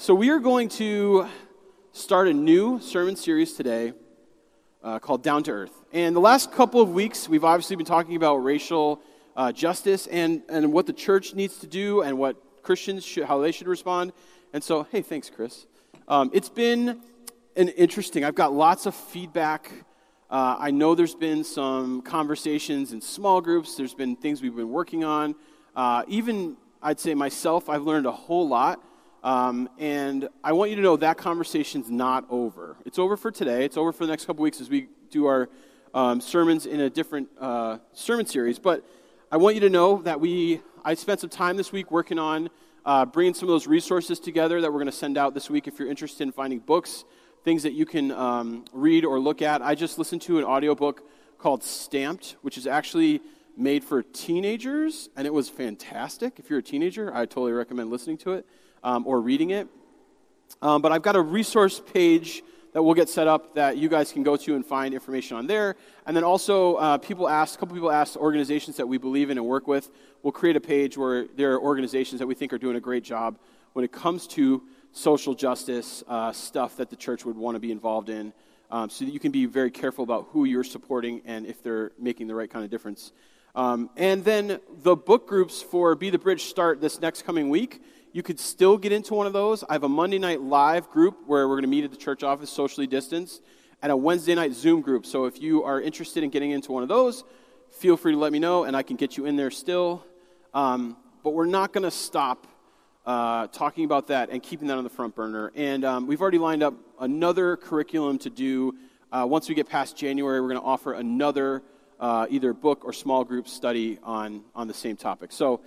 So, we are going to start a new sermon series today uh, called Down to Earth. And the last couple of weeks, we've obviously been talking about racial uh, justice and, and what the church needs to do and what Christians should, how they should respond. And so, hey, thanks, Chris. Um, it's been an interesting, I've got lots of feedback. Uh, I know there's been some conversations in small groups, there's been things we've been working on. Uh, even, I'd say myself, I've learned a whole lot. Um, and I want you to know that conversation's not over. It's over for today. It's over for the next couple weeks as we do our um, sermons in a different uh, sermon series. But I want you to know that we, I spent some time this week working on uh, bringing some of those resources together that we're going to send out this week if you're interested in finding books, things that you can um, read or look at. I just listened to an audiobook called Stamped, which is actually made for teenagers, and it was fantastic. If you're a teenager, I totally recommend listening to it um, or reading it. Um, but I've got a resource page that we'll get set up that you guys can go to and find information on there. And then also, uh, people asked, a couple people asked organizations that we believe in and work with. We'll create a page where there are organizations that we think are doing a great job when it comes to social justice uh, stuff that the church would want to be involved in. Um, so that you can be very careful about who you're supporting and if they're making the right kind of difference. Um, and then the book groups for Be the Bridge start this next coming week. You could still get into one of those. I have a Monday night live group where we're going to meet at the church office, socially distanced, and a Wednesday night Zoom group. So if you are interested in getting into one of those, feel free to let me know, and I can get you in there still. Um, but we're not going to stop uh, talking about that and keeping that on the front burner. And um, we've already lined up another curriculum to do. Uh, once we get past January, we're going to offer another uh, either book or small group study on, on the same topic. So,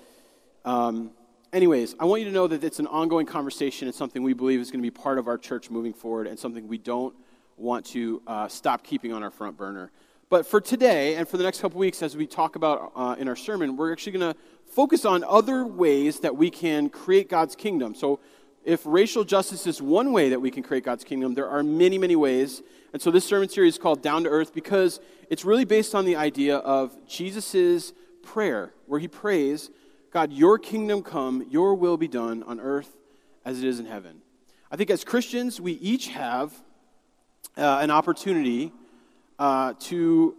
um, anyways, I want you to know that it's an ongoing conversation. It's something we believe is going to be part of our church moving forward and something we don't want to uh, stop keeping on our front burner. But for today and for the next couple weeks, as we talk about uh, in our sermon, we're actually going to focus on other ways that we can create God's kingdom. So, if racial justice is one way that we can create God's kingdom, there are many, many ways. And so, this sermon series is called Down to Earth because it's really based on the idea of Jesus' prayer, where he prays God, your kingdom come, your will be done on earth as it is in heaven. I think as Christians, we each have uh, an opportunity uh, to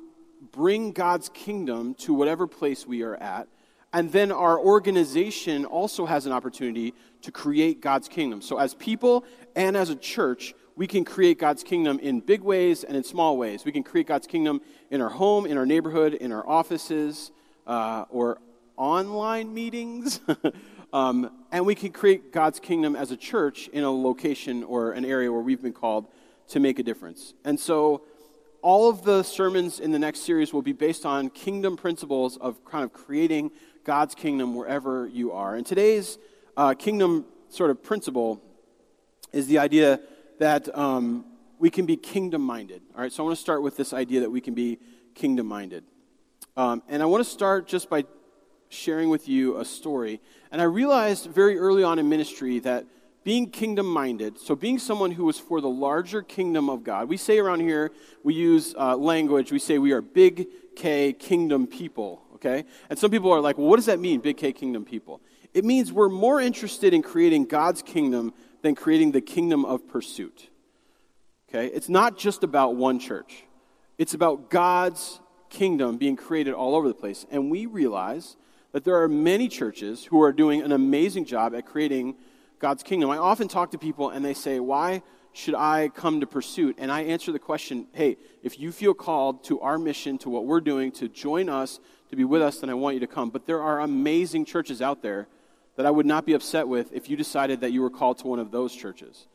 bring God's kingdom to whatever place we are at. And then our organization also has an opportunity to create God's kingdom. So, as people and as a church, we can create God's kingdom in big ways and in small ways. We can create God's kingdom in our home, in our neighborhood, in our offices, uh, or online meetings. um, and we can create God's kingdom as a church in a location or an area where we've been called to make a difference. And so all of the sermons in the next series will be based on kingdom principles of kind of creating God's kingdom wherever you are. And today's uh, kingdom sort of principle is the idea that um, we can be kingdom minded. All right, so I want to start with this idea that we can be kingdom minded. Um, and I want to start just by sharing with you a story. And I realized very early on in ministry that being kingdom minded, so being someone who was for the larger kingdom of God, we say around here, we use uh, language, we say we are big K kingdom people, okay? And some people are like, well, what does that mean, big K kingdom people? It means we're more interested in creating God's kingdom than creating the kingdom of pursuit. Okay? It's not just about one church, it's about God's kingdom being created all over the place. And we realize that there are many churches who are doing an amazing job at creating God's kingdom. I often talk to people and they say, Why should I come to Pursuit? And I answer the question, Hey, if you feel called to our mission, to what we're doing, to join us, to be with us, then I want you to come. But there are amazing churches out there that I would not be upset with if you decided that you were called to one of those churches.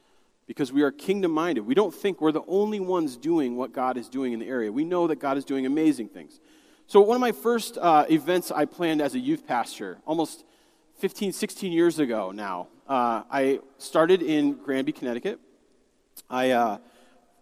Because we are kingdom minded. We don't think we're the only ones doing what God is doing in the area. We know that God is doing amazing things. So, one of my first uh, events I planned as a youth pastor, almost 15, 16 years ago now, uh, I started in Granby, Connecticut. I uh,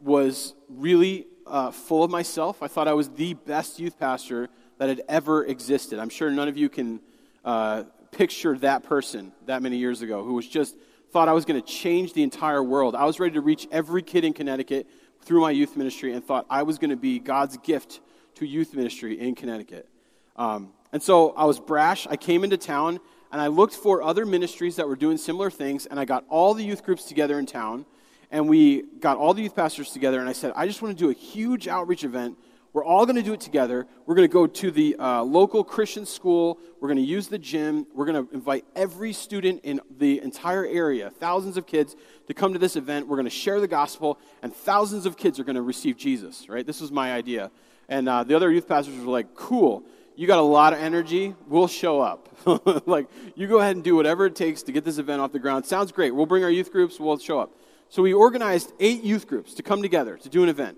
was really uh, full of myself. I thought I was the best youth pastor that had ever existed. I'm sure none of you can uh, picture that person that many years ago who was just thought I was going to change the entire world. I was ready to reach every kid in Connecticut through my youth ministry and thought I was going to be God's gift to youth ministry in Connecticut. Um, and so I was brash. I came into town and I looked for other ministries that were doing similar things, and I got all the youth groups together in town, and we got all the youth pastors together, and I said, I just want to do a huge outreach event. We're all going to do it together. We're going to go to the uh, local Christian school. We're going to use the gym. We're going to invite every student in the entire area, thousands of kids, to come to this event. We're going to share the gospel, and thousands of kids are going to receive Jesus, right? This was my idea. And uh, the other youth pastors were like, cool you got a lot of energy, we'll show up. like, you go ahead and do whatever it takes to get this event off the ground. Sounds great. We'll bring our youth groups, we'll show up. So we organized eight youth groups to come together to do an event.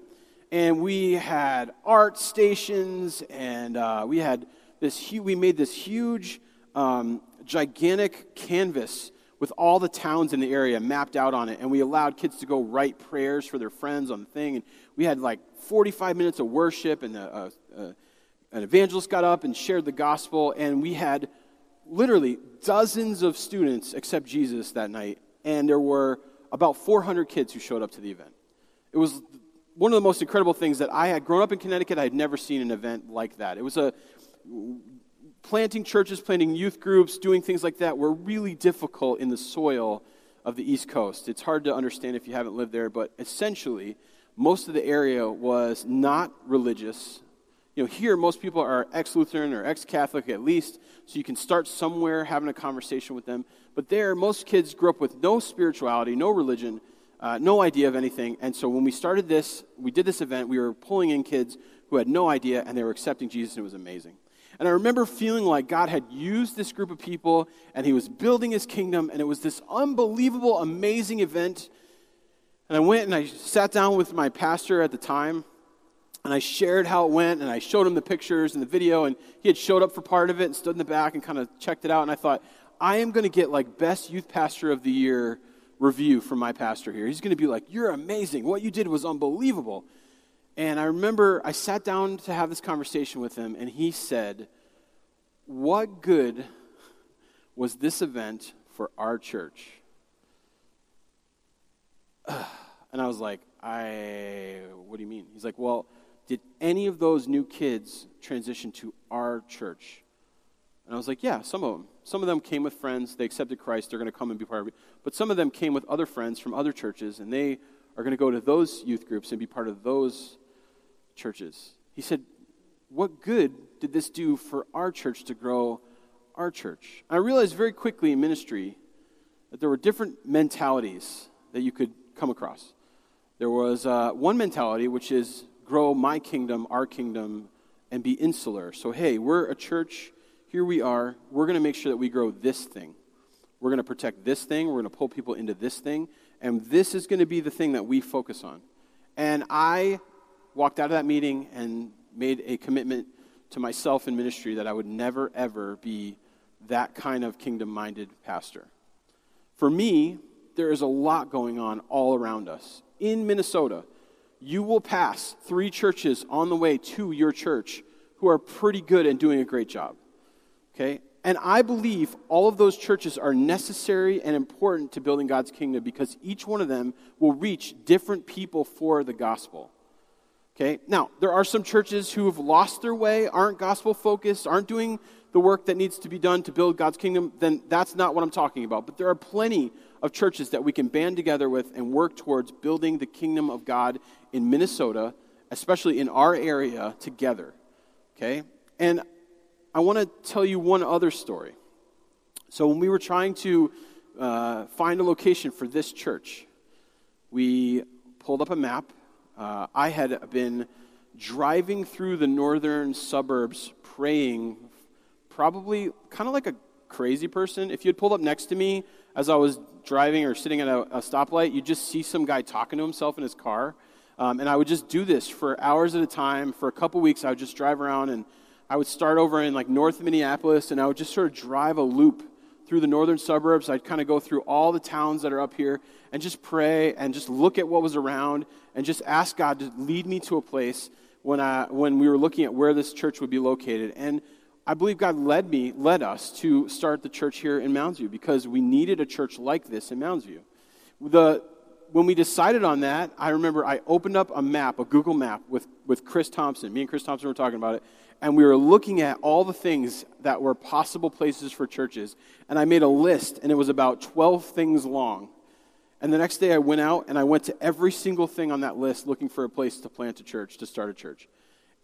And we had art stations, and uh, we had this, hu- we made this huge, um, gigantic canvas with all the towns in the area mapped out on it. And we allowed kids to go write prayers for their friends on the thing. And we had like 45 minutes of worship and a, a, a an evangelist got up and shared the gospel, and we had literally dozens of students accept Jesus that night, and there were about 400 kids who showed up to the event. It was one of the most incredible things that I had grown up in Connecticut. I had never seen an event like that. It was a planting churches, planting youth groups, doing things like that were really difficult in the soil of the East Coast. It's hard to understand if you haven't lived there, but essentially, most of the area was not religious you know, here most people are ex-Lutheran or ex-Catholic at least, so you can start somewhere having a conversation with them. But there, most kids grew up with no spirituality, no religion, uh, no idea of anything. And so when we started this, we did this event, we were pulling in kids who had no idea, and they were accepting Jesus, and it was amazing. And I remember feeling like God had used this group of people, and He was building His kingdom, and it was this unbelievable, amazing event. And I went and I sat down with my pastor at the time, and I shared how it went, and I showed him the pictures and the video, and he had showed up for part of it and stood in the back and kind of checked it out. And I thought, I am going to get like best youth pastor of the year review from my pastor here. He's going to be like, You're amazing. What you did was unbelievable. And I remember I sat down to have this conversation with him, and he said, What good was this event for our church? And I was like, I, what do you mean? He's like, Well, did any of those new kids transition to our church? And I was like, Yeah, some of them. Some of them came with friends. They accepted Christ. They're going to come and be part of it. But some of them came with other friends from other churches, and they are going to go to those youth groups and be part of those churches. He said, What good did this do for our church to grow our church? I realized very quickly in ministry that there were different mentalities that you could come across. There was uh, one mentality, which is grow my kingdom, our kingdom, and be insular. So, hey, we're a church. Here we are. We're going to make sure that we grow this thing. We're going to protect this thing. We're going to pull people into this thing. And this is going to be the thing that we focus on. And I walked out of that meeting and made a commitment to myself in ministry that I would never, ever be that kind of kingdom minded pastor. For me, there is a lot going on all around us. In Minnesota, you will pass three churches on the way to your church who are pretty good and doing a great job. Okay? And I believe all of those churches are necessary and important to building God's kingdom because each one of them will reach different people for the gospel. Okay? Now, there are some churches who have lost their way, aren't gospel focused, aren't doing the work that needs to be done to build God's kingdom, then that's not what I'm talking about. But there are plenty of churches that we can band together with and work towards building the kingdom of God in Minnesota, especially in our area, together. Okay? And I want to tell you one other story. So, when we were trying to uh, find a location for this church, we pulled up a map. Uh, I had been driving through the northern suburbs praying, probably kind of like a crazy person. If you had pulled up next to me as I was driving or sitting at a, a stoplight, you just see some guy talking to himself in his car. Um, and I would just do this for hours at a time. For a couple weeks, I would just drive around and I would start over in like North Minneapolis and I would just sort of drive a loop through the northern suburbs. I'd kind of go through all the towns that are up here and just pray and just look at what was around and just ask God to lead me to a place when, I, when we were looking at where this church would be located. And I believe God led me, led us to start the church here in Mounds View because we needed a church like this in Mounds View. The, when we decided on that, I remember I opened up a map, a Google map with, with Chris Thompson. Me and Chris Thompson were talking about it. and we were looking at all the things that were possible places for churches. And I made a list, and it was about 12 things long. And the next day I went out and I went to every single thing on that list looking for a place to plant a church, to start a church.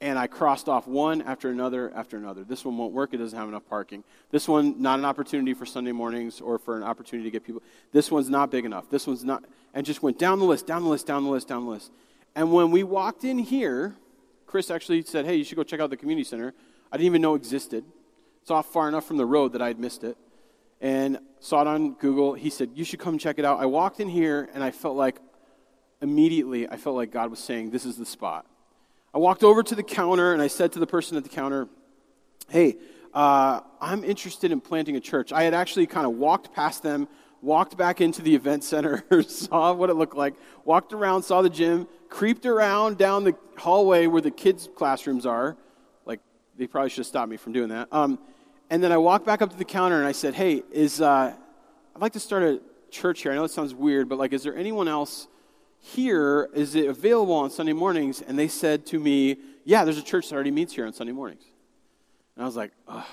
And I crossed off one after another after another. This one won't work, it doesn't have enough parking. This one, not an opportunity for Sunday mornings or for an opportunity to get people. This one's not big enough. This one's not. And just went down the list, down the list, down the list, down the list. And when we walked in here, Chris actually said, Hey, you should go check out the community center. I didn't even know it existed. It's off far enough from the road that I had missed it and saw it on Google. He said, You should come check it out. I walked in here and I felt like, immediately, I felt like God was saying, This is the spot. I walked over to the counter and I said to the person at the counter, Hey, uh, I'm interested in planting a church. I had actually kind of walked past them, walked back into the event center, saw what it looked like, walked around, saw the gym, creeped around down the hallway where the kids' classrooms are. Like, they probably should have stopped me from doing that. Um, and then I walked back up to the counter and I said, Hey, is, uh, I'd like to start a church here. I know it sounds weird, but like, is there anyone else here? Is it available on Sunday mornings? And they said to me, Yeah, there's a church that already meets here on Sunday mornings. And I was like, oh,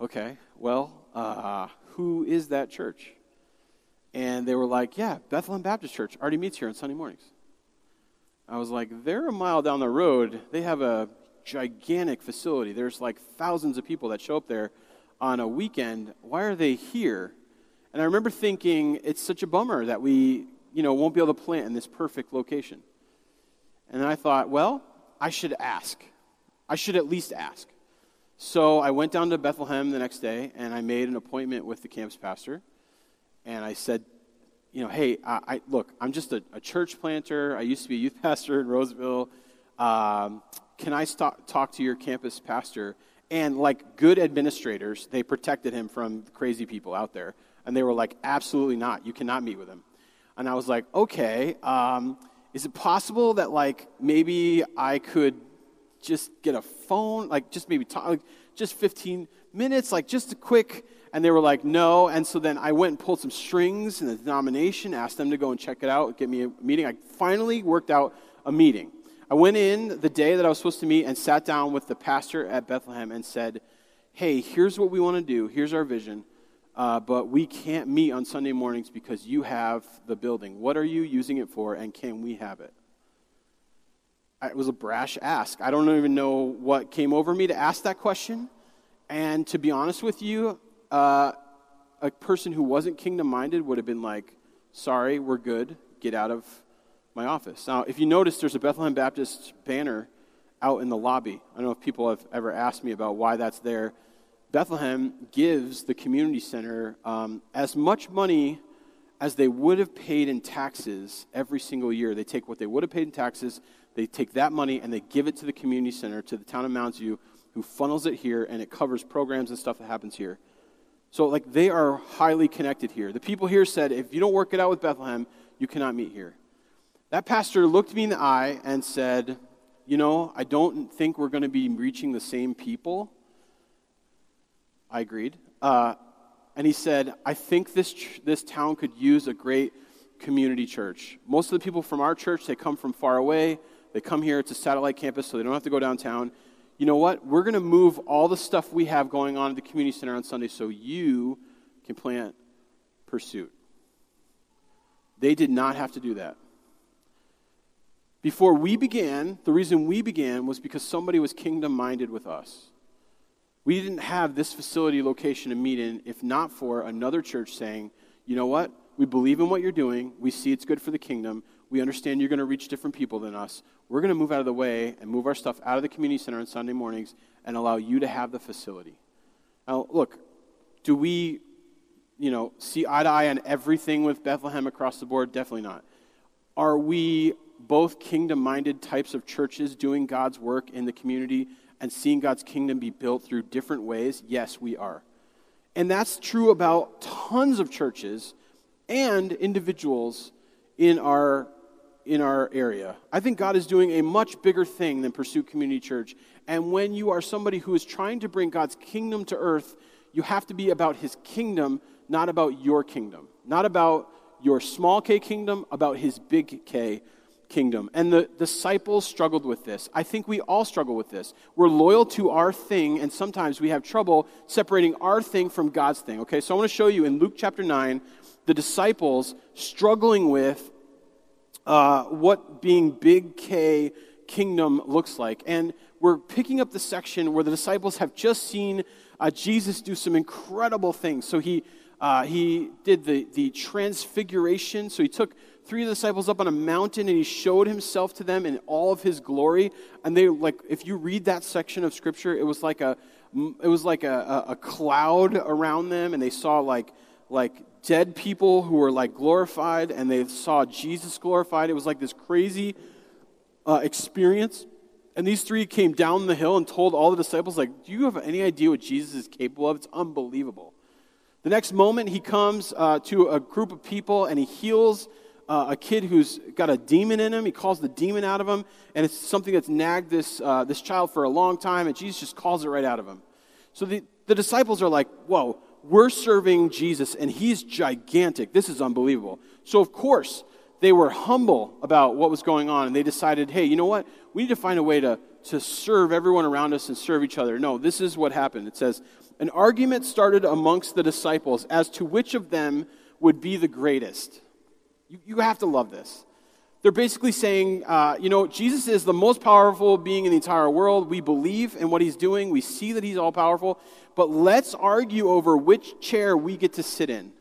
Okay, well, uh, who is that church? And they were like, Yeah, Bethlehem Baptist Church already meets here on Sunday mornings. I was like, They're a mile down the road. They have a gigantic facility. There's like thousands of people that show up there on a weekend. Why are they here? And I remember thinking, it's such a bummer that we, you know, won't be able to plant in this perfect location. And then I thought, well, I should ask. I should at least ask. So I went down to Bethlehem the next day and I made an appointment with the campus pastor. And I said, you know, hey, I, I look, I'm just a, a, church planter. I used to be a youth pastor in Roseville. Um, can I talk to your campus pastor? And like good administrators, they protected him from crazy people out there. And they were like, absolutely not. You cannot meet with him. And I was like, okay, um, is it possible that like maybe I could just get a phone, like just maybe talk, like, just 15 minutes, like just a quick. And they were like, no. And so then I went and pulled some strings in the denomination, asked them to go and check it out, get me a meeting. I finally worked out a meeting. I went in the day that I was supposed to meet and sat down with the pastor at Bethlehem and said, Hey, here's what we want to do. Here's our vision. Uh, but we can't meet on Sunday mornings because you have the building. What are you using it for, and can we have it? It was a brash ask. I don't even know what came over me to ask that question. And to be honest with you, uh, a person who wasn't kingdom minded would have been like, Sorry, we're good. Get out of my office. Now, if you notice, there's a Bethlehem Baptist banner out in the lobby. I don't know if people have ever asked me about why that's there. Bethlehem gives the community center um, as much money as they would have paid in taxes every single year. They take what they would have paid in taxes, they take that money and they give it to the community center, to the town of Mounds View, who funnels it here, and it covers programs and stuff that happens here. So, like, they are highly connected here. The people here said, if you don't work it out with Bethlehem, you cannot meet here. That pastor looked me in the eye and said, You know, I don't think we're going to be reaching the same people. I agreed. Uh, and he said, I think this, this town could use a great community church. Most of the people from our church, they come from far away. They come here. It's a satellite campus, so they don't have to go downtown. You know what? We're going to move all the stuff we have going on at the community center on Sunday so you can plant Pursuit. They did not have to do that. Before we began, the reason we began was because somebody was kingdom minded with us. We didn't have this facility location to meet in if not for another church saying, you know what? We believe in what you're doing. We see it's good for the kingdom. We understand you're going to reach different people than us. We're going to move out of the way and move our stuff out of the community center on Sunday mornings and allow you to have the facility. Now, look, do we, you know, see eye to eye on everything with Bethlehem across the board? Definitely not. Are we both kingdom minded types of churches doing God's work in the community and seeing God's kingdom be built through different ways? Yes, we are. And that's true about tons of churches and individuals in our in our area. I think God is doing a much bigger thing than Pursuit Community Church. And when you are somebody who is trying to bring God's kingdom to earth, you have to be about his kingdom, not about your kingdom. Not about your small k kingdom, about his big K kingdom. And the disciples struggled with this. I think we all struggle with this. We're loyal to our thing, and sometimes we have trouble separating our thing from God's thing. Okay, so I want to show you in Luke chapter 9 the disciples struggling with uh, what being big K kingdom looks like. And we're picking up the section where the disciples have just seen uh, Jesus do some incredible things. So he, uh, he did the, the transfiguration. So he took three disciples up on a mountain and he showed himself to them in all of his glory. And they, like, if you read that section of scripture, it was like a, it was like a, a, cloud around them and they saw like, like dead people who were like glorified and they saw Jesus glorified. It was like this crazy uh, experience. And these three came down the hill and told all the disciples, like, do you have any idea what Jesus is capable of? It's unbelievable. The next moment, he comes uh, to a group of people and he heals uh, a kid who's got a demon in him. He calls the demon out of him, and it's something that's nagged this, uh, this child for a long time, and Jesus just calls it right out of him. So the, the disciples are like, whoa, we're serving Jesus, and he's gigantic. This is unbelievable. So, of course, they were humble about what was going on, and they decided, hey, you know what? We need to find a way to, to serve everyone around us and serve each other. No, this is what happened. It says, an argument started amongst the disciples as to which of them would be the greatest. You, you have to love this. They're basically saying, uh, you know, Jesus is the most powerful being in the entire world. We believe in what he's doing, we see that he's all powerful, but let's argue over which chair we get to sit in.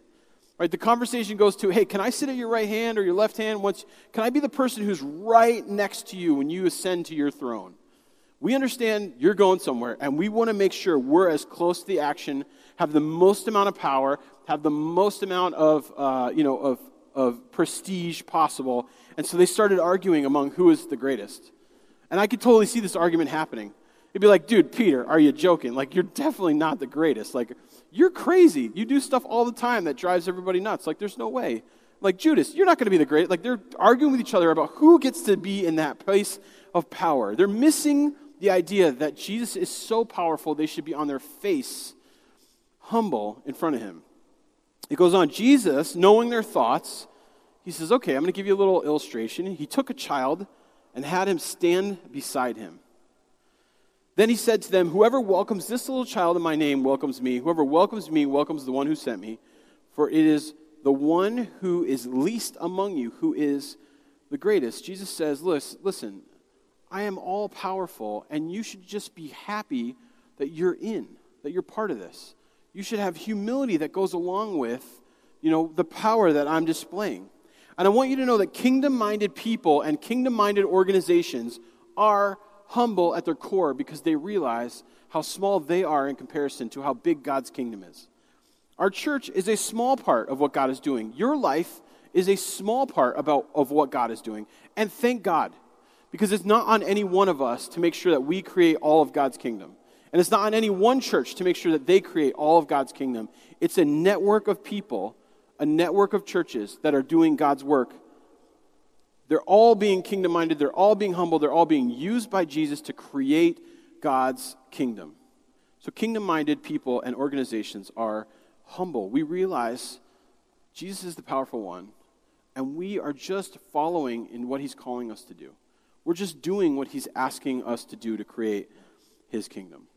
Right? The conversation goes to, hey, can I sit at your right hand or your left hand? Once, can I be the person who's right next to you when you ascend to your throne? We understand you're going somewhere, and we want to make sure we're as close to the action, have the most amount of power, have the most amount of, uh, you know, of, of prestige possible. And so they started arguing among who is the greatest. And I could totally see this argument happening. It'd be like, dude, Peter, are you joking? Like, you're definitely not the greatest. Like, you're crazy. You do stuff all the time that drives everybody nuts. Like, there's no way. Like, Judas, you're not going to be the great. Like, they're arguing with each other about who gets to be in that place of power. They're missing the idea that Jesus is so powerful, they should be on their face, humble in front of him. It goes on, Jesus, knowing their thoughts, he says, Okay, I'm going to give you a little illustration. He took a child and had him stand beside him. Then he said to them, Whoever welcomes this little child in my name welcomes me. Whoever welcomes me welcomes the one who sent me. For it is the one who is least among you who is the greatest. Jesus says, Listen, I am all powerful, and you should just be happy that you're in, that you're part of this. You should have humility that goes along with, you know, the power that I'm displaying. And I want you to know that kingdom minded people and kingdom minded organizations are humble at their core because they realize how small they are in comparison to how big God's kingdom is. Our church is a small part of what God is doing. Your life is a small part about, of what God is doing. And thank God, because it's not on any one of us to make sure that we create all of God's kingdom. And it's not on any one church to make sure that they create all of God's kingdom. It's a network of people, a network of churches that are doing God's work they're all being kingdom minded, they're all being humble, they're all being used by Jesus to create God's kingdom. So, kingdom minded people and organizations are humble. We realize Jesus is the powerful one, and we are just following in what he's calling us to do. We're just doing what he's asking us to do to create his kingdom.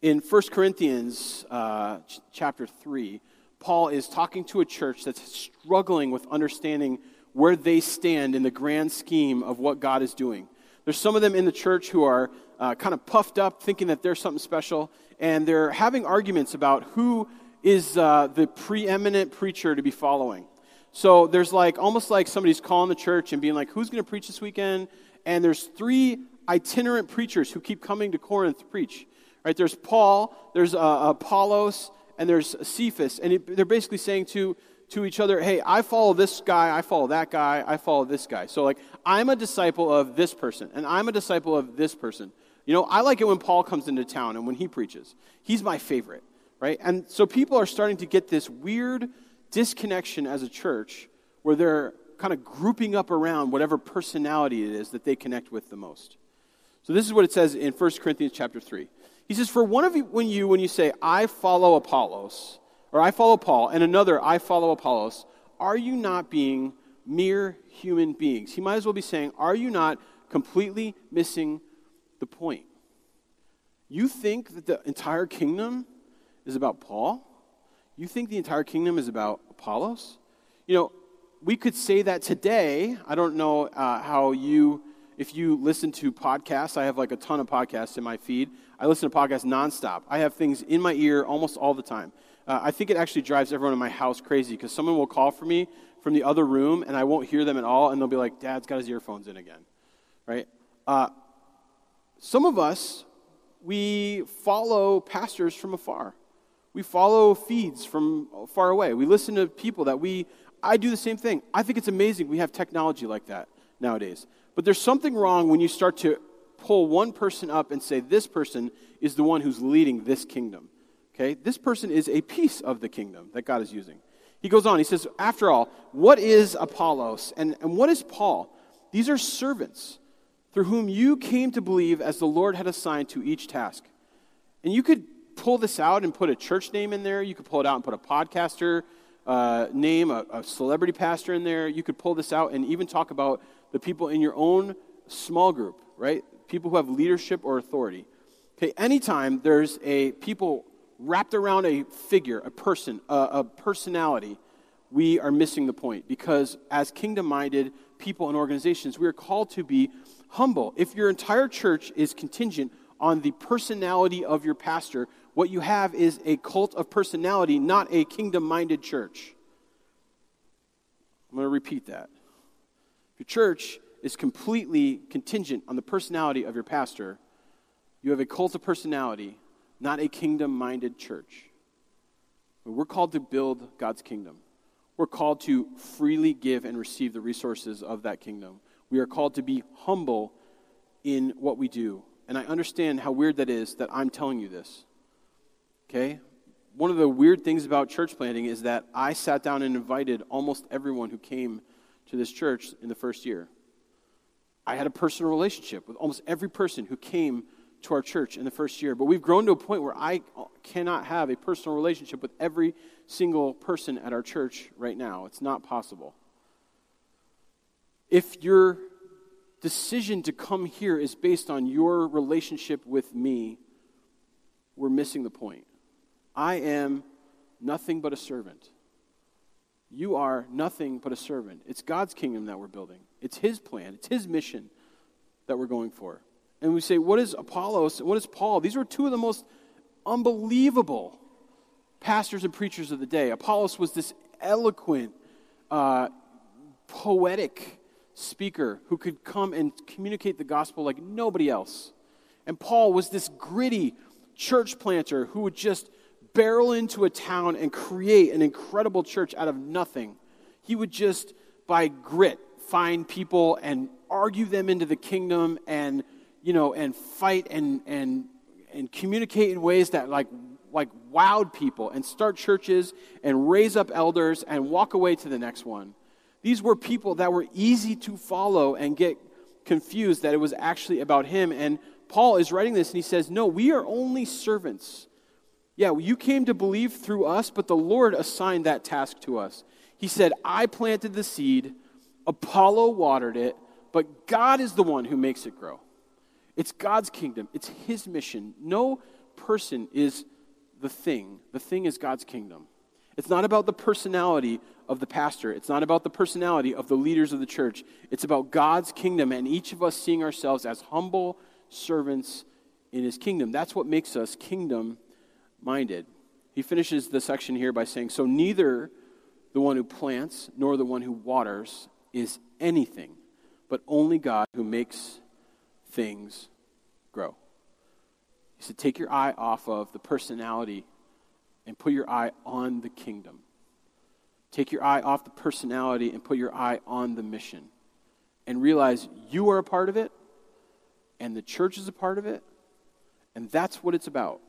In 1 Corinthians uh, ch- chapter 3, Paul is talking to a church that's struggling with understanding where they stand in the grand scheme of what God is doing. There's some of them in the church who are uh, kind of puffed up, thinking that they're something special, and they're having arguments about who is uh, the preeminent preacher to be following. So there's like almost like somebody's calling the church and being like, "Who's going to preach this weekend?" And there's three itinerant preachers who keep coming to Corinth to preach. Right? There's Paul, there's uh, Apollos, and there's Cephas, and it, they're basically saying to, to each other, hey, I follow this guy, I follow that guy, I follow this guy. So, like, I'm a disciple of this person, and I'm a disciple of this person. You know, I like it when Paul comes into town and when he preaches. He's my favorite, right? And so people are starting to get this weird disconnection as a church where they're kind of grouping up around whatever personality it is that they connect with the most. So this is what it says in 1 Corinthians chapter 3. He says, For one of you, when you, when you say, I follow Apollos, or I follow Paul, and another, I follow Apollos, are you not being mere human beings. He might as well be saying, Are you not completely missing the point? You think that the entire kingdom is about Paul? You think the entire kingdom is about Apollos? You know, we could say that today. I don't know uh, how you, if you listen to podcasts, I have like a ton of podcasts in my feed. I listen to podcasts nonstop. I have things in my ear almost all the time. Uh, I think it actually drives everyone in my house crazy because someone will call for me from the other room and I won't hear them at all, and they'll be like, Dad's got his earphones in again, right? Uh, some of us, we follow pastors from afar. We follow feeds from far away. We listen to people that we, I do the same thing. I think it's amazing we have technology like that nowadays. But there's something wrong when you start to pull one person up and say, this person is the one who's leading this kingdom. Okay? This person is a piece of the kingdom that God is using. He goes on, he says, After all, what is Apollos and, and what is Paul? These are servants through whom you came to believe as the Lord had assigned to each task. And you could pull this out and put a church name in there. You could pull it out and put a podcaster uh, name, a, a celebrity pastor in there. You could pull this out and even talk about the people in your own small group, right? People who have leadership or authority. Okay, anytime there's a people wrapped around a figure, a person, a, a personality, we are missing the point because as kingdom minded people and organizations, we are called to be humble. If your entire church is contingent on the personality of your pastor, what you have is a cult of personality, not a kingdom minded church. I'm going to repeat that. If your church is completely contingent on the personality of your pastor, you have a cult of personality not a kingdom minded church. We're called to build God's kingdom. We're called to freely give and receive the resources of that kingdom. We are called to be humble in what we do. And I understand how weird that is that I'm telling you this. Okay? One of the weird things about church planting is that I sat down and invited almost everyone who came to this church in the first year. I had a personal relationship with almost every person who came to our church in the first year. But we've grown to a point where I cannot have a personal relationship with every single person at our church right now. It's not possible. If your decision to come here is based on your relationship with me, we're missing the point. I am nothing but a servant. You are nothing but a servant. It's God's kingdom that we're building, it's His plan, it's His mission that we're going for and we say, what is Apollos? What is Paul? These were two of the most unbelievable pastors and preachers of the day. Apollos was this eloquent, uh, poetic speaker who could come and communicate the gospel like nobody else. And Paul was this gritty church planter who would just barrel into a town and create an incredible church out of nothing. He would just, by grit, find people and argue them into the kingdom and you know, and fight and, and, and communicate in ways that like, like wowed people and start churches and raise up elders and walk away to the next one. These were people that were easy to follow and get confused that it was actually about him. And Paul is writing this and he says, No, we are only servants. Yeah, you came to believe through us, but the Lord assigned that task to us. He said, I planted the seed, Apollo watered it, but God is the one who makes it grow. It's God's kingdom, it's His mission. No person is the thing, the thing is God's kingdom. It's not about the personality of the pastor. It's not about the personality of the leaders of the church. It's about God's kingdom and each of us seeing ourselves as humble servants in his kingdom. That's what makes us kingdom minded. He finishes the section here by saying, So neither the one who plants nor the one who waters is anything, but only God who makes things grow. He said, take your eye off of the personality and put your eye on the kingdom. Take your eye off the personality and put your eye on the mission. And realize you are a part of it, and the church is a part of it, and that's what it's about.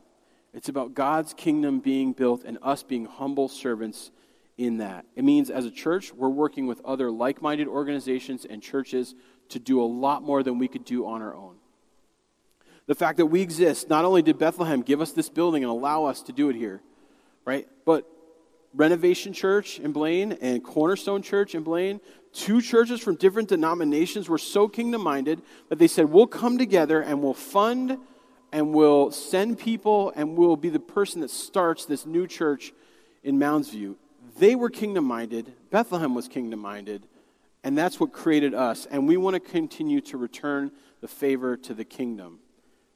It's about God's kingdom being built and us being humble servants in that. It means as a church, we're working with other like minded organizations and churches to do a lot more than we could do on our own. The fact that we exist, not only did Bethlehem give us this building and allow us to do it here, right? But Renovation Church in Blaine and Cornerstone Church in Blaine, two churches from different denominations, were so kingdom minded that they said, We'll come together and we'll fund and we'll send people and we'll be the person that starts this new church in Mounds View. They were kingdom minded, Bethlehem was kingdom minded, and that's what created us. And we want to continue to return the favor to the kingdom.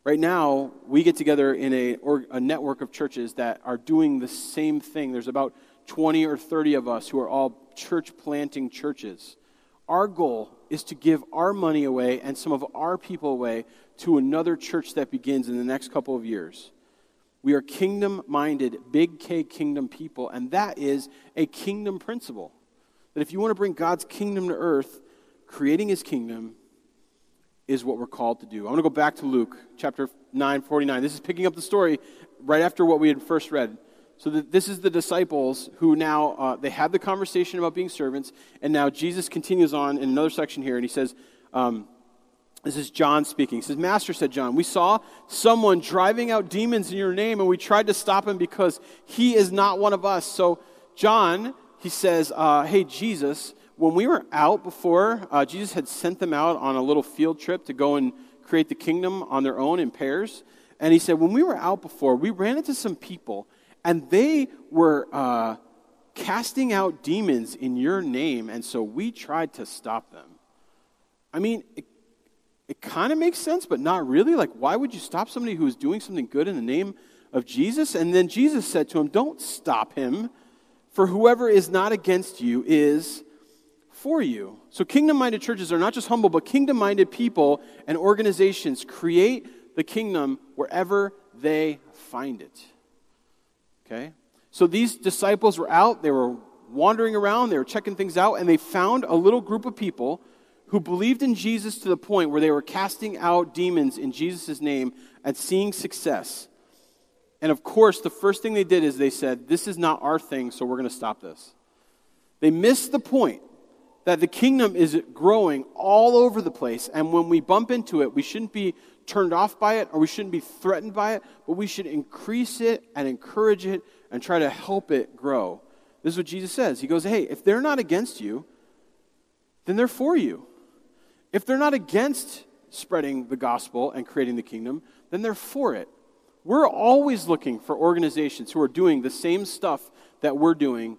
Right now, we get together in a, or, a network of churches that are doing the same thing. There's about 20 or 30 of us who are all church planting churches. Our goal is to give our money away and some of our people away to another church that begins in the next couple of years. We are kingdom minded, big K kingdom people, and that is a kingdom principle. That if you want to bring God's kingdom to earth, creating his kingdom is what we're called to do. I want to go back to Luke chapter 9, 49. This is picking up the story right after what we had first read. So the, this is the disciples who now, uh, they had the conversation about being servants, and now Jesus continues on in another section here, and he says, um, this is John speaking. He says, Master, said John, we saw someone driving out demons in your name, and we tried to stop him because he is not one of us. So John, he says, uh, Hey, Jesus, when we were out before, uh, Jesus had sent them out on a little field trip to go and create the kingdom on their own in pairs. And he said, when we were out before, we ran into some people, and they were uh, casting out demons in your name, and so we tried to stop them. I mean, it, kind of makes sense, but not really. Like, why would you stop somebody who is doing something good in the name of Jesus? And then Jesus said to him, Don't stop him, for whoever is not against you is for you. So, kingdom minded churches are not just humble, but kingdom minded people and organizations create the kingdom wherever they find it. Okay? So, these disciples were out, they were wandering around, they were checking things out, and they found a little group of people who believed in Jesus to the point where they were casting out demons in Jesus' name and seeing success. And of course, the first thing they did is they said, This is not our thing, so we're going to stop this. They missed the point that the kingdom is growing all over the place. And when we bump into it, we shouldn't be turned off by it or we shouldn't be threatened by it, but we should increase it and encourage it and try to help it grow. This is what Jesus says. He goes, Hey, if they're not against you, then they're for you. If they're not against spreading the gospel and creating the kingdom, then they're for it. We're always looking for organizations who are doing the same stuff that we're doing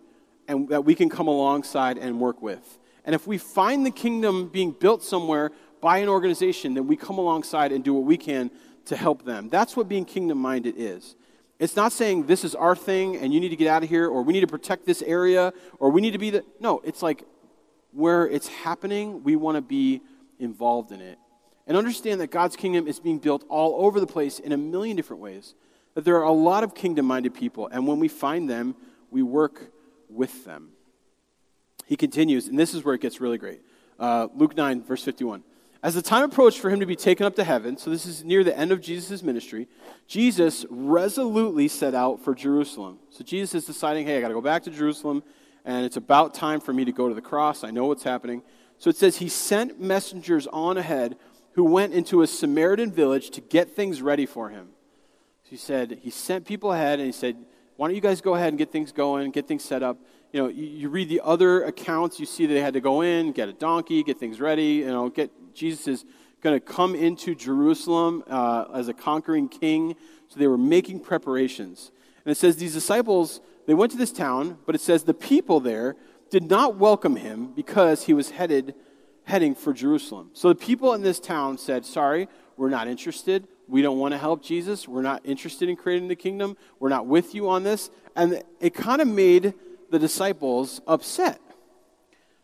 and that we can come alongside and work with. And if we find the kingdom being built somewhere by an organization, then we come alongside and do what we can to help them. That's what being kingdom minded is. It's not saying this is our thing and you need to get out of here or we need to protect this area or we need to be the. No, it's like where it's happening, we want to be involved in it. And understand that God's kingdom is being built all over the place in a million different ways. That there are a lot of kingdom minded people, and when we find them, we work with them. He continues, and this is where it gets really great. Uh, Luke 9, verse 51. As the time approached for him to be taken up to heaven, so this is near the end of Jesus' ministry, Jesus resolutely set out for Jerusalem. So Jesus is deciding, hey, I got to go back to Jerusalem, and it's about time for me to go to the cross. I know what's happening. So it says he sent messengers on ahead who went into a Samaritan village to get things ready for him. So he said, he sent people ahead, and he said, why don't you guys go ahead and get things going, get things set up? you know, you, you, read the other accounts, you see they had to go in, get a donkey, get things ready, you know, get, Jesus is going to come into Jerusalem uh, as a conquering king. So they were making preparations. And it says these disciples, they went to this town, but it says the people there did not welcome him because he was headed, heading for Jerusalem. So the people in this town said, sorry, we're not interested. We don't want to help Jesus. We're not interested in creating the kingdom. We're not with you on this. And it kind of made the disciples upset.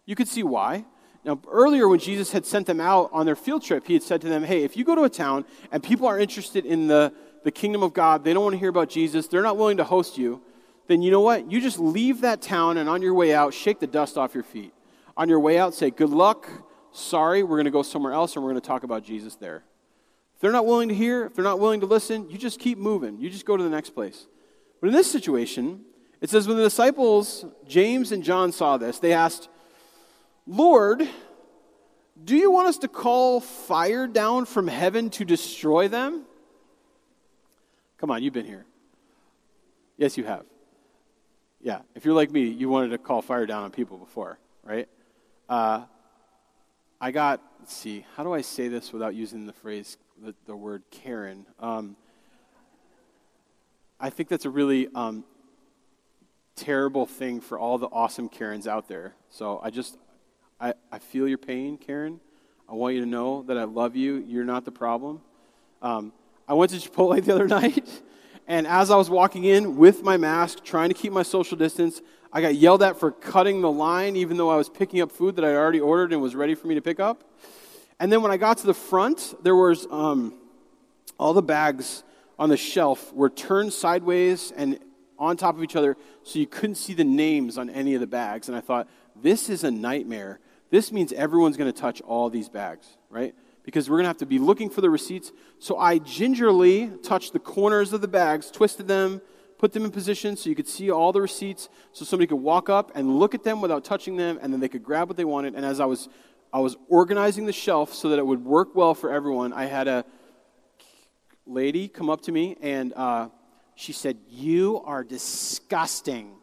You could see why. Now, earlier when Jesus had sent them out on their field trip, he had said to them, Hey, if you go to a town and people are interested in the, the kingdom of God, they don't want to hear about Jesus, they're not willing to host you, then you know what? You just leave that town and on your way out, shake the dust off your feet. On your way out, say, Good luck, sorry, we're going to go somewhere else and we're going to talk about Jesus there. If they're not willing to hear, if they're not willing to listen, you just keep moving. You just go to the next place. But in this situation, it says, when the disciples, James and John, saw this, they asked, Lord, do you want us to call fire down from heaven to destroy them? Come on, you've been here. Yes, you have. Yeah, if you're like me, you wanted to call fire down on people before, right? Uh, I got, let's see, how do I say this without using the phrase, the, the word Karen? Um, I think that's a really um, terrible thing for all the awesome Karens out there. So I just, I, I feel your pain, Karen. I want you to know that I love you. You're not the problem. Um, I went to Chipotle the other night, and as I was walking in with my mask, trying to keep my social distance, I got yelled at for cutting the line, even though I was picking up food that I'd already ordered and was ready for me to pick up. And then when I got to the front, there was um, all the bags on the shelf were turned sideways and on top of each other so you couldn't see the names on any of the bags. And I thought, this is a nightmare. This means everyone's going to touch all these bags, right? Because we're going to have to be looking for the receipts. So I gingerly touched the corners of the bags, twisted them, put them in position so you could see all the receipts so somebody could walk up and look at them without touching them and then they could grab what they wanted. And as i was i was organizing the shelf so that it would work well for everyone i had a lady come up to me and uh, she said you are disgusting.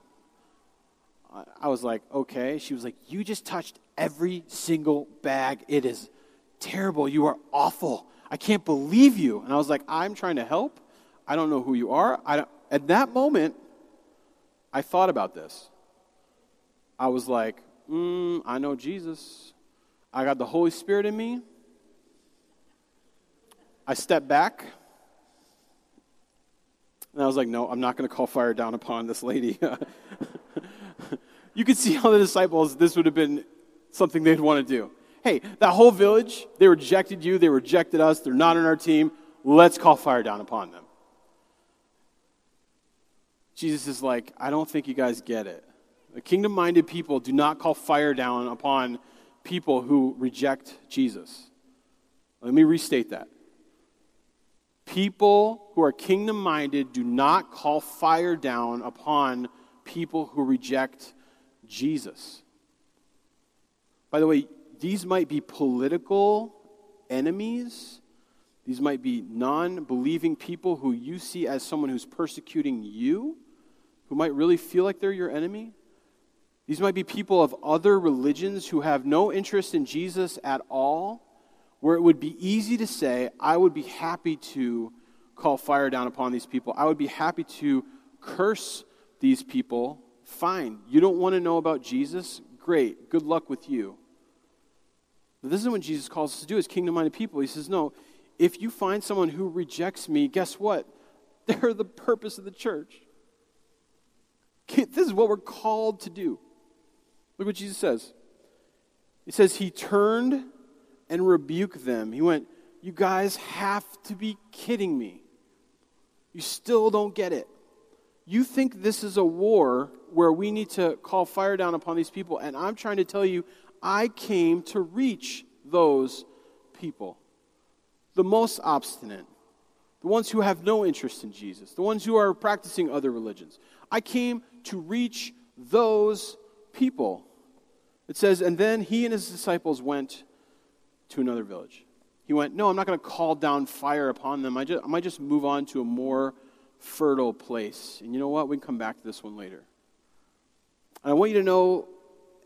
I was like okay. She was like you just touched every single bag. It is terrible you are awful i can't believe you and i was like i'm trying to help i don't know who you are i don't at that moment, I thought about this. I was like, mm, I know Jesus. I got the Holy Spirit in me. I stepped back. And I was like, no, I'm not going to call fire down upon this lady. you could see how the disciples, this would have been something they'd want to do. Hey, that whole village, they rejected you, they rejected us, they're not on our team. Let's call fire down upon them. Jesus is like, I don't think you guys get it. The kingdom minded people do not call fire down upon people who reject Jesus. Let me restate that. People who are kingdom minded do not call fire down upon people who reject Jesus. By the way, these might be political enemies. These might be non believing people who you see as someone who's persecuting you who might really feel like they're your enemy. These might be people of other religions who have no interest in Jesus at all, where it would be easy to say, I would be happy to call fire down upon these people. I would be happy to curse these people. Fine. You don't want to know about Jesus? Great. Good luck with you. This is what Jesus calls us to do as kingdom minded people. He says, No, if you find someone who rejects me, guess what? They're the purpose of the church. This is what we're called to do. Look what Jesus says. He says, He turned and rebuked them. He went, You guys have to be kidding me. You still don't get it. You think this is a war where we need to call fire down upon these people, and I'm trying to tell you, I came to reach those people. The most obstinate, the ones who have no interest in Jesus, the ones who are practicing other religions. I came to reach those people. It says, and then he and his disciples went to another village. He went, No, I'm not going to call down fire upon them. I, just, I might just move on to a more fertile place. And you know what? We can come back to this one later. And I want you to know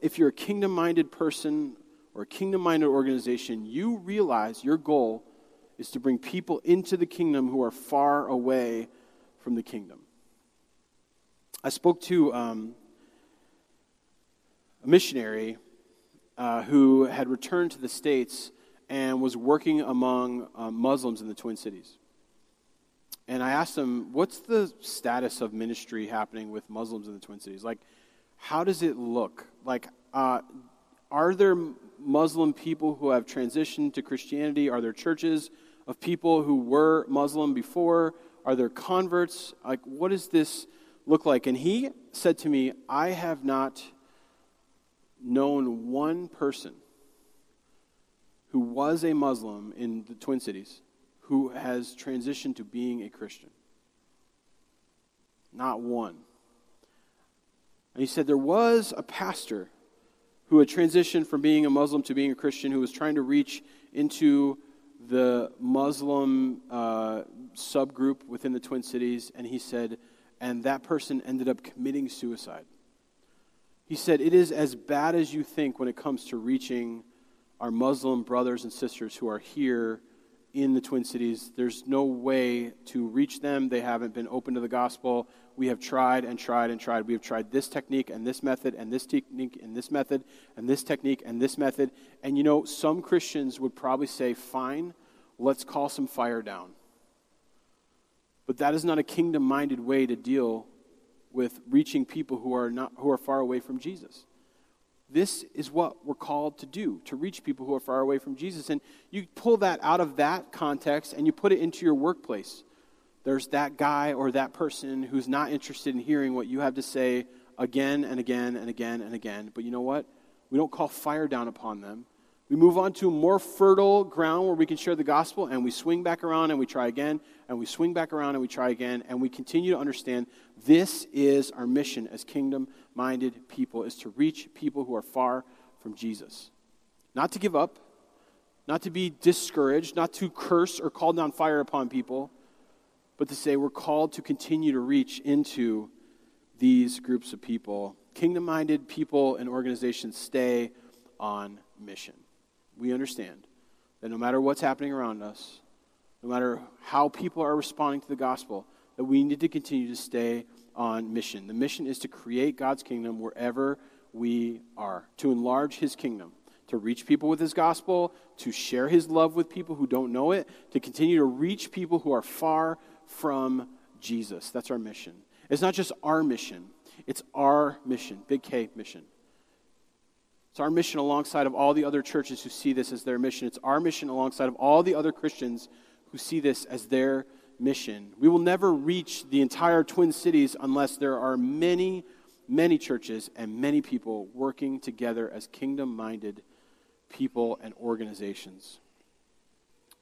if you're a kingdom minded person or a kingdom minded organization, you realize your goal is to bring people into the kingdom who are far away from the kingdom. I spoke to um, a missionary uh, who had returned to the States and was working among uh, Muslims in the Twin Cities. And I asked him, What's the status of ministry happening with Muslims in the Twin Cities? Like, how does it look? Like, uh, are there Muslim people who have transitioned to Christianity? Are there churches of people who were Muslim before? Are there converts? Like, what is this? look like? And he said to me, I have not known one person who was a Muslim in the Twin Cities who has transitioned to being a Christian. Not one. And he said there was a pastor who had transitioned from being a Muslim to being a Christian who was trying to reach into the Muslim uh, subgroup within the Twin Cities. And he said, and that person ended up committing suicide. He said, It is as bad as you think when it comes to reaching our Muslim brothers and sisters who are here in the Twin Cities. There's no way to reach them. They haven't been open to the gospel. We have tried and tried and tried. We have tried this technique and this method and this technique and this method and this technique and this method. And you know, some Christians would probably say, fine, let's call some fire down. But that is not a kingdom minded way to deal with reaching people who are, not, who are far away from Jesus. This is what we're called to do, to reach people who are far away from Jesus. And you pull that out of that context and you put it into your workplace. There's that guy or that person who's not interested in hearing what you have to say again and again and again and again. But you know what? We don't call fire down upon them. We move on to more fertile ground where we can share the gospel, and we swing back around and we try again, and we swing back around and we try again, and we continue to understand this is our mission as kingdom minded people, is to reach people who are far from Jesus. Not to give up, not to be discouraged, not to curse or call down fire upon people, but to say we're called to continue to reach into these groups of people. Kingdom minded people and organizations stay on mission we understand that no matter what's happening around us, no matter how people are responding to the gospel, that we need to continue to stay on mission. The mission is to create God's kingdom wherever we are, to enlarge his kingdom, to reach people with his gospel, to share his love with people who don't know it, to continue to reach people who are far from Jesus. That's our mission. It's not just our mission, it's our mission, big K mission. It's our mission alongside of all the other churches who see this as their mission. It's our mission alongside of all the other Christians who see this as their mission. We will never reach the entire Twin Cities unless there are many, many churches and many people working together as kingdom minded people and organizations.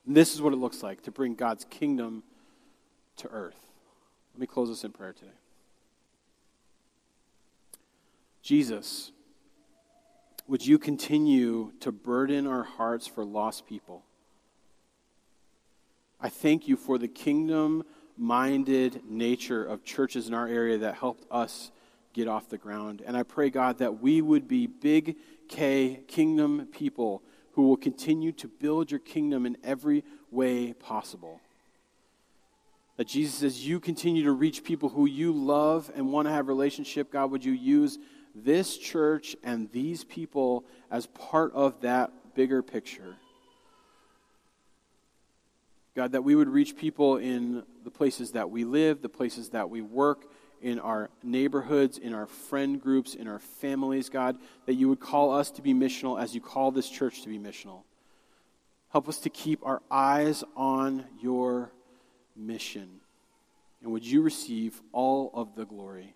And this is what it looks like to bring God's kingdom to earth. Let me close this in prayer today. Jesus would you continue to burden our hearts for lost people? I thank you for the kingdom minded nature of churches in our area that helped us get off the ground. And I pray, God, that we would be big K kingdom people who will continue to build your kingdom in every way possible. That Jesus, as you continue to reach people who you love and want to have relationship, God, would you use this church and these people as part of that bigger picture. God, that we would reach people in the places that we live, the places that we work, in our neighborhoods, in our friend groups, in our families, God, that you would call us to be missional as you call this church to be missional. Help us to keep our eyes on your mission. And would you receive all of the glory?